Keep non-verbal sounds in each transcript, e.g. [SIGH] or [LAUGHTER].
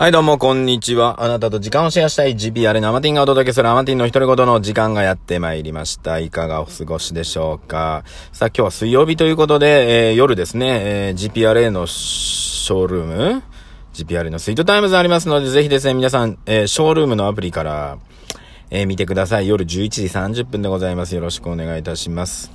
はい、どうも、こんにちは。あなたと時間をシェアしたい GPR のアマティンがお届けするアマティンの独り言の時間がやってまいりました。いかがお過ごしでしょうか。さあ、今日は水曜日ということで、えー、夜ですね、えー、GPRA のショールーム ?GPR のスイートタイムズありますので、ぜひですね、皆さん、えー、ショールームのアプリから、えー、見てください。夜11時30分でございます。よろしくお願いいたします。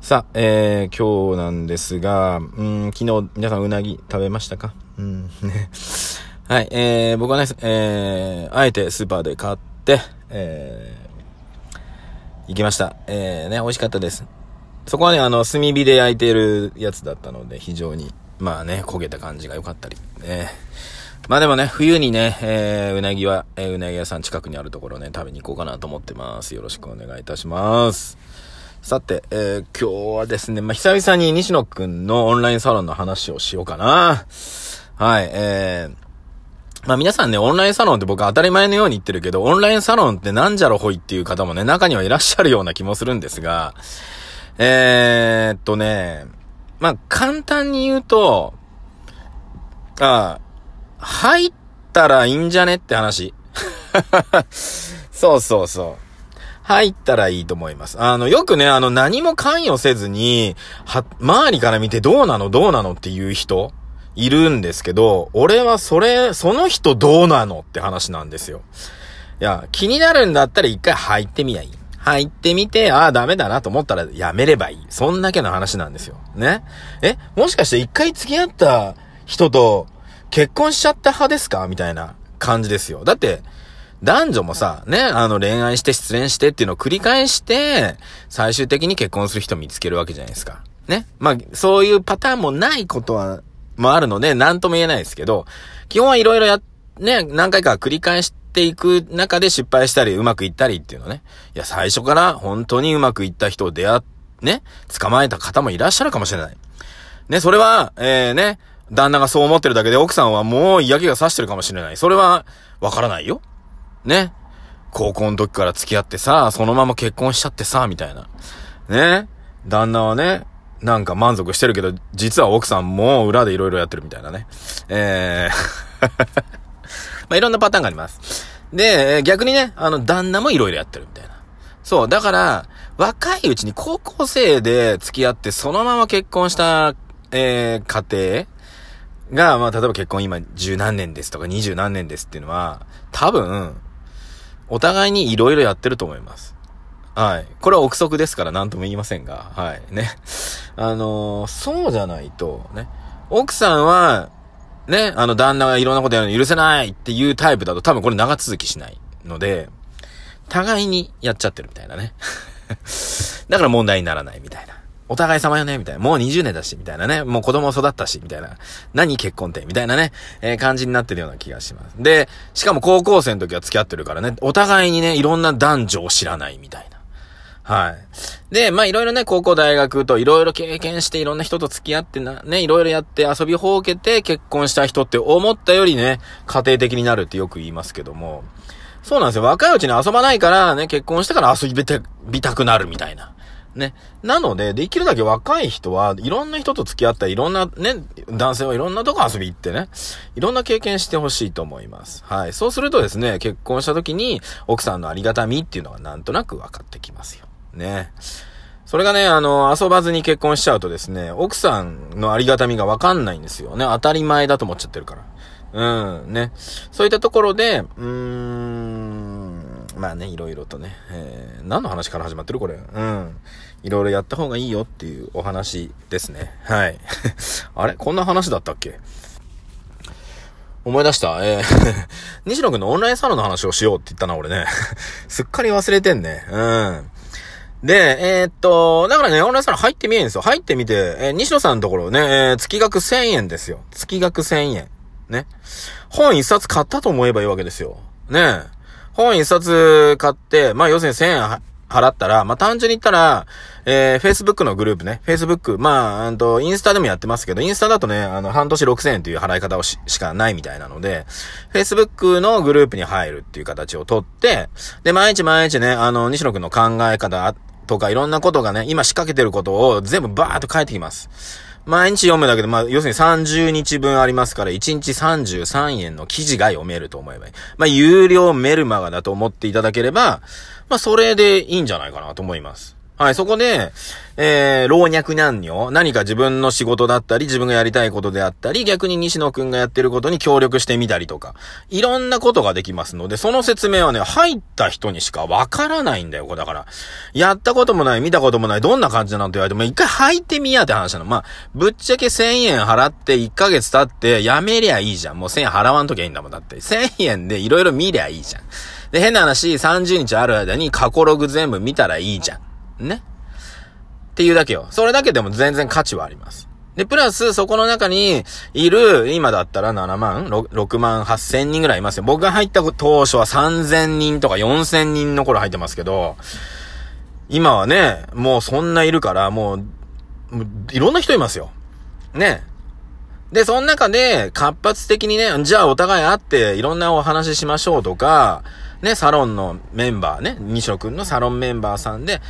さあ、えー、今日なんですが、うん、昨日皆さんうなぎ食べましたか？うん、ね。はい、えー、僕はね、えー、あえてスーパーで買って、えー、行きました。えー、ね、美味しかったです。そこはね、あの、炭火で焼いてるやつだったので、非常に、まあね、焦げた感じが良かったり、ね。まあでもね、冬にね、えー、うなぎは、えー、うなぎ屋さん近くにあるところね、食べに行こうかなと思ってます。よろしくお願いいたします。さて、えー、今日はですね、まあ、久々に西野くんのオンラインサロンの話をしようかな。はい、えー、まあ皆さんね、オンラインサロンって僕当たり前のように言ってるけど、オンラインサロンってなんじゃろほいっていう方もね、中にはいらっしゃるような気もするんですが、えー、っとね、まあ簡単に言うと、あ入ったらいいんじゃねって話。[LAUGHS] そうそうそう。入ったらいいと思います。あの、よくね、あの、何も関与せずに、は、周りから見てどうなのどうなのっていう人いるんですけど、俺はそれ、その人どうなのって話なんですよ。いや、気になるんだったら一回入ってみやいい。入ってみて、ああ、ダメだなと思ったらやめればいい。そんだけの話なんですよ。ね？え、もしかして一回付き合った人と結婚しちゃった派ですか？みたいな感じですよ。だって、男女もさ、ね、あの恋愛して失恋してっていうのを繰り返して、最終的に結婚する人見つけるわけじゃないですか。ね？まあ、そういうパターンもないことは、もあるので、なんとも言えないですけど、基本はいろいろや、ね、何回か繰り返していく中で失敗したり、うまくいったりっていうのね。いや、最初から本当にうまくいった人を出会っ、ね、捕まえた方もいらっしゃるかもしれない。ね、それは、えー、ね、旦那がそう思ってるだけで奥さんはもう嫌気がさしてるかもしれない。それは、わからないよ。ね。高校の時から付き合ってさ、そのまま結婚しちゃってさ、みたいな。ね。旦那はね、なんか満足してるけど、実は奥さんも裏でいろいろやってるみたいなね。えー [LAUGHS] まあ、いろんなパターンがあります。で、逆にね、あの、旦那もいろいろやってるみたいな。そう、だから、若いうちに高校生で付き合って、そのまま結婚した、えー、家庭が、まあ、例えば結婚今十何年ですとか二十何年ですっていうのは、多分、お互いにいろいろやってると思います。はい。これは憶測ですから何とも言いませんが、はい。ね。あのーそうじゃないと、ね。奥さんは、ね、あの旦那がいろんなことやるの許せないっていうタイプだと多分これ長続きしないので、互いにやっちゃってるみたいなね。[LAUGHS] だから問題にならないみたいな。お互い様よねみたいな。もう20年だし、みたいなね。もう子供育ったし、みたいな。何結婚ってみたいなね、えー感じになってるような気がします。で、しかも高校生の時は付き合ってるからね、お互いにね、いろんな男女を知らないみたいな。はい。で、まあいろいろね、高校大学といろいろ経験していろんな人と付き合ってな、ね、いろいろやって遊びほうけて結婚した人って思ったよりね、家庭的になるってよく言いますけども、そうなんですよ。若いうちに遊ばないからね、結婚してから遊びて、びたくなるみたいな。ね。なので、できるだけ若い人はいろんな人と付き合ったり、いろんなね、男性はいろんなとこ遊び行ってね、いろんな経験してほしいと思います。はい。そうするとですね、結婚した時に奥さんのありがたみっていうのがなんとなく分かってきますよ。ね。それがね、あの、遊ばずに結婚しちゃうとですね、奥さんのありがたみが分かんないんですよね。当たり前だと思っちゃってるから。うん、ね。そういったところで、うーん、まあね、いろいろとね、えー、何の話から始まってるこれ。うん。いろいろやった方がいいよっていうお話ですね。はい。[LAUGHS] あれ？こんな話だったっけ？思い出した。えー、[LAUGHS] 西野くんのオンラインサロンの話をしようって言ったな、俺ね。[LAUGHS] すっかり忘れてんね。うん。で、えーっと、だからね、オンラインサロン入ってみえんですよ。入ってみて、えー西野さんのところね、えー月額1000円ですよ。月額1000円。ね。本一冊買ったと思えばいいわけですよ。ね。本一冊買って、まあ要するに1000円払ったら、まあ単純に言ったら、えー、Facebook のグループね。Facebook、まあ、あと、インスタでもやってますけど、インスタだとね、あの、半年6000円という払い方をし、しかないみたいなので、Facebook のグループに入るっていう形をとって、で、毎日毎日ね、あの、西野くんの考え方とかいろんなことがね、今仕掛けてることを全部バーっと書いてきます。毎日読むだけで、まあ、要するに30日分ありますから、1日33円の記事が読めると思えばいい。まあ、有料メルマガだと思っていただければ、まあ、それでいいんじゃないかなと思います。はい、そこで、えー、老若男女、何か自分の仕事だったり、自分がやりたいことであったり、逆に西野くんがやってることに協力してみたりとか、いろんなことができますので、その説明はね、入った人にしかわからないんだよ、これだから。やったこともない、見たこともない、どんな感じなのって言われても、一回入ってみやって話なの。まあ、ぶっちゃけ1000円払って1ヶ月経ってやめりゃいいじゃん。もう1000円払わんときゃいいんだもん、だって。1000円でいろいろ見りゃいいじゃん。で、変な話、30日ある間に過去ログ全部見たらいいじゃん。ね。っていうだけよ。それだけでも全然価値はあります。で、プラス、そこの中にいる、今だったら7万 6, 万8千人ぐらいいますよ。僕が入った当初は3000人とか4000人の頃入ってますけど、今はね、もうそんないるから、もう、もういろんな人いますよ。ね。で、その中で活発的にね、じゃあお互い会っていろんなお話ししましょうとか、ね、サロンのメンバーね、西野くんのサロンメンバーさんで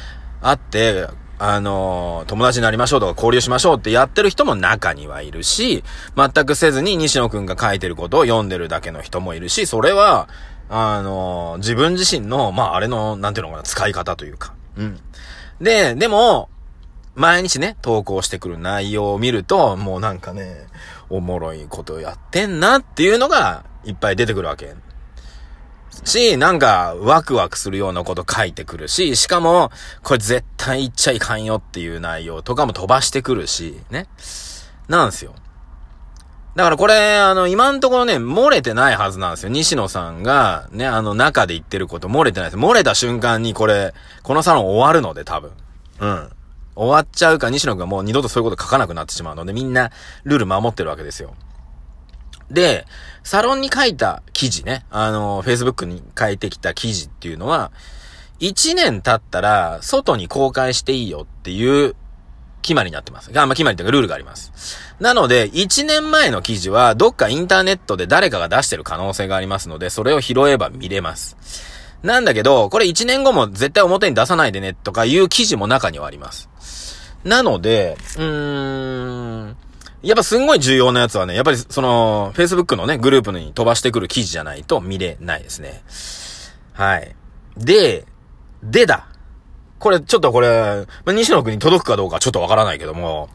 会って、あの、友達になりましょうとか交流しましょうってやってる人も中にはいるし、全くせずに西野くんが書いてることを読んでるだけの人もいるし、それは、あの、自分自身の、まあ、あれの、なんていうのかな、使い方というか。うん。で、でも、毎日ね、投稿してくる内容を見ると、もうなんかね、おもろいことやってんなっていうのが、いっぱい出てくるわけ。し、なんか、ワクワクするようなこと書いてくるし、しかも、これ絶対言っちゃいかんよっていう内容とかも飛ばしてくるし、ね。なんですよ。だからこれ、あの、今んところね、漏れてないはずなんですよ。西野さんが、ね、あの、中で言ってること漏れてないです。漏れた瞬間にこれ、このサロン終わるので、多分。うん。終わっちゃうか、西野くんがもう二度とそういうこと書かなくなってしまうので、みんな、ルール守ってるわけですよ。で、サロンに書いた記事ね、あの、Facebook に書いてきた記事っていうのは、1年経ったら、外に公開していいよっていう決まりになってます。あ、まあ、決まりというかルールがあります。なので、1年前の記事は、どっかインターネットで誰かが出してる可能性がありますので、それを拾えば見れます。なんだけど、これ1年後も絶対表に出さないでねとかいう記事も中にはあります。なので、うーん、やっぱすんごい重要なやつはね、やっぱりその、Facebook のね、グループに飛ばしてくる記事じゃないと見れないですね。はい。で、でだ。これ、ちょっとこれ、まあ、西野くんに届くかどうかちょっとわからないけども、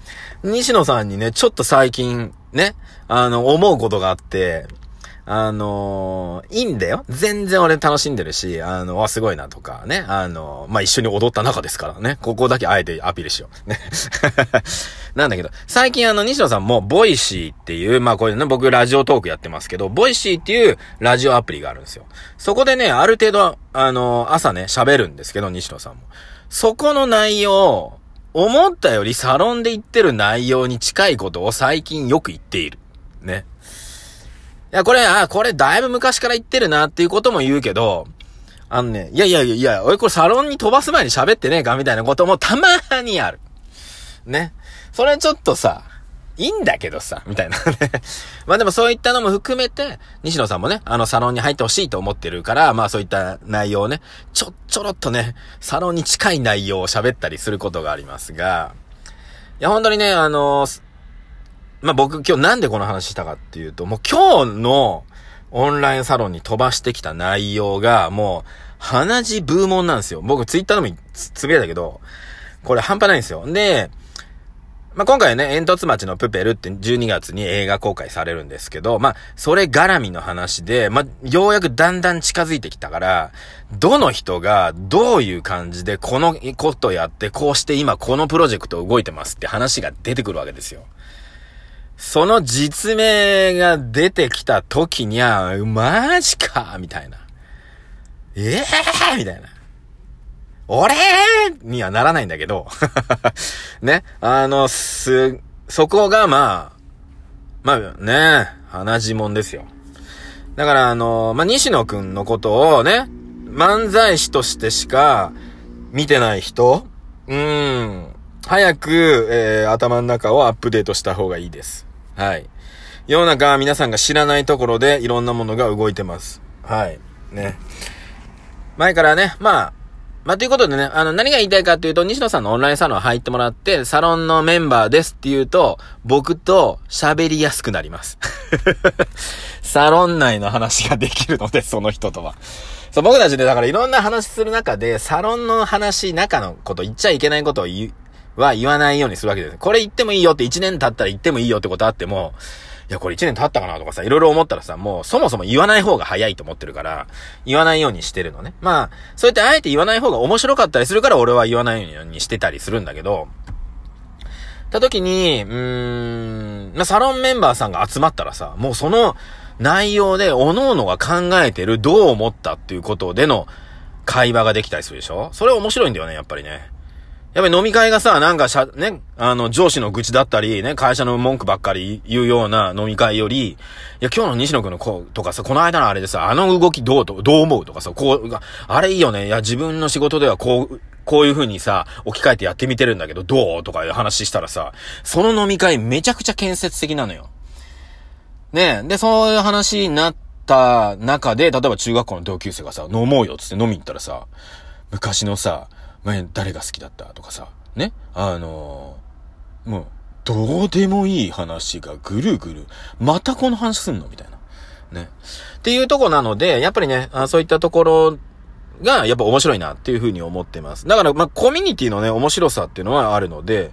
西野さんにね、ちょっと最近、ね、あの、思うことがあって、あのー、いいんだよ。全然俺楽しんでるし、あの、わ、すごいなとかね。あのー、まあ、一緒に踊った中ですからね。ここだけあえてアピールしよう。ね。[LAUGHS] なんだけど、最近あの、西野さんも、ボイシーっていう、まあ、これね、僕ラジオトークやってますけど、ボイシーっていうラジオアプリがあるんですよ。そこでね、ある程度、あのー、朝ね、喋るんですけど、西野さんも。そこの内容、思ったよりサロンで言ってる内容に近いことを最近よく言っている。ね。いや、これ、あ、これだいぶ昔から言ってるなっていうことも言うけど、あのね、いやいやいやいや、俺これサロンに飛ばす前に喋ってねえかみたいなこともたまーにある。ね。それちょっとさ、いいんだけどさ、みたいなね。[LAUGHS] まあでもそういったのも含めて、西野さんもね、あのサロンに入ってほしいと思ってるから、まあそういった内容をね、ちょ、ちょろっとね、サロンに近い内容を喋ったりすることがありますが、いや本当にね、あのまあ、僕今日なんでこの話したかっていうと、もう今日のオンラインサロンに飛ばしてきた内容が、もう、鼻血ブーモンなんですよ。僕ツイッターでもつつぶやいたけど、これ半端ないんですよ。で、まあ、今回ね、煙突町のプペルって12月に映画公開されるんですけど、まあ、それ絡みの話で、まあ、ようやくだんだん近づいてきたから、どの人がどういう感じでこのことやって、こうして今このプロジェクト動いてますって話が出てくるわけですよ。その実名が出てきた時には、マジかみたいな。ええー、みたいな。俺？にはならないんだけど [LAUGHS] ね？あの、す、そこがまあ、まあね、鼻血もんですよ。だからあの、まあ、西野くんのことをね、漫才師としてしか見てない人、うん、早く、えー、頭の中をアップデートした方がいいです。はい。世の中皆さんが知らないところでいろんなものが動いてます。はい。ね。前からね、まあ、まあ、ということでね、あの、何が言いたいかっていうと、西野さんのオンラインサロン入ってもらって、サロンのメンバーですっていうと、僕と喋りやすくなります。[LAUGHS] サロン内の話ができるので、その人とは。そう、僕たちで、だからいろんな話する中で、サロンの話、中のこと、言っちゃいけないことを言う、は言わないようにするわけです。これ言ってもいいよって1年経ったら言ってもいいよってことあっても、いや、これ1年経ったかなとかさ、いろいろ思ったらさ、もうそもそも言わない方が早いと思ってるから、言わないようにしてるのね。まあ、そうやってあえて言わない方が面白かったりするから俺は言わないようにしてたりするんだけど、た時に、うーん、ま、サロンメンバーさんが集まったらさ、もうその内容で、各々が考えてる、どう思ったっていうことでの会話ができたりするでしょ？それ面白いんだよね、やっぱりね。やっぱり飲み会がさ、なんかしゃ、ね、あの、上司の愚痴だったり、ね、会社の文句ばっかり言うような飲み会より、いや、今日の西野くんの子とかさ、この間のあれでさ、あの動きどうと、どう思うとかさ、こう、あれいいよね。いや、自分の仕事ではこう、こういう風にさ、置き換えてやってみてるんだけど、どうとかいう話したらさ、その飲み会めちゃくちゃ建設的なのよ。ねで、そういう話になった中で、例えば中学校の同級生がさ、飲もうよっつって飲み行ったらさ、昔のさ、前誰が好きだったとかさ、ね、あのー、もう、どうでもいい話がぐるぐる、またこの話すんの？みたいな。ね？っていうとこなので、やっぱりね、あそういったところが、やっぱ面白いなっていうふうに思ってます。だから、まあ、コミュニティのね、面白さっていうのはあるので、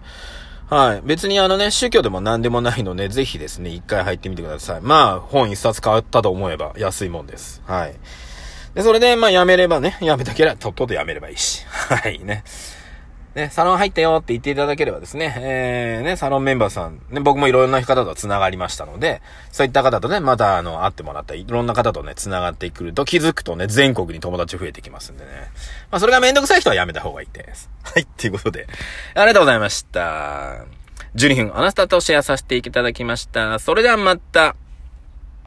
はい。別にあのね、宗教でも何でもないので、ぜひですね、一回入ってみてください。まあ、本一冊買ったと思えば安いもんです。はい。で、それで、まあ、やめればね、やめたければ、とっととやめればいいし。はいね。ね、サロン入ったよって言っていただければですね、えー、ね、サロンメンバーさん、ね、僕もいろんな方と繋がりましたので、そういった方とね、また、あの、会ってもらったり、いろんな方とね、繋がってくると気づくとね、全国に友達増えてきますんでね。まあ、それがめんどくさい人はやめた方がいいです。はい、っていうことで、ありがとうございました。12分あなたとシェアさせていただきました。それではまた。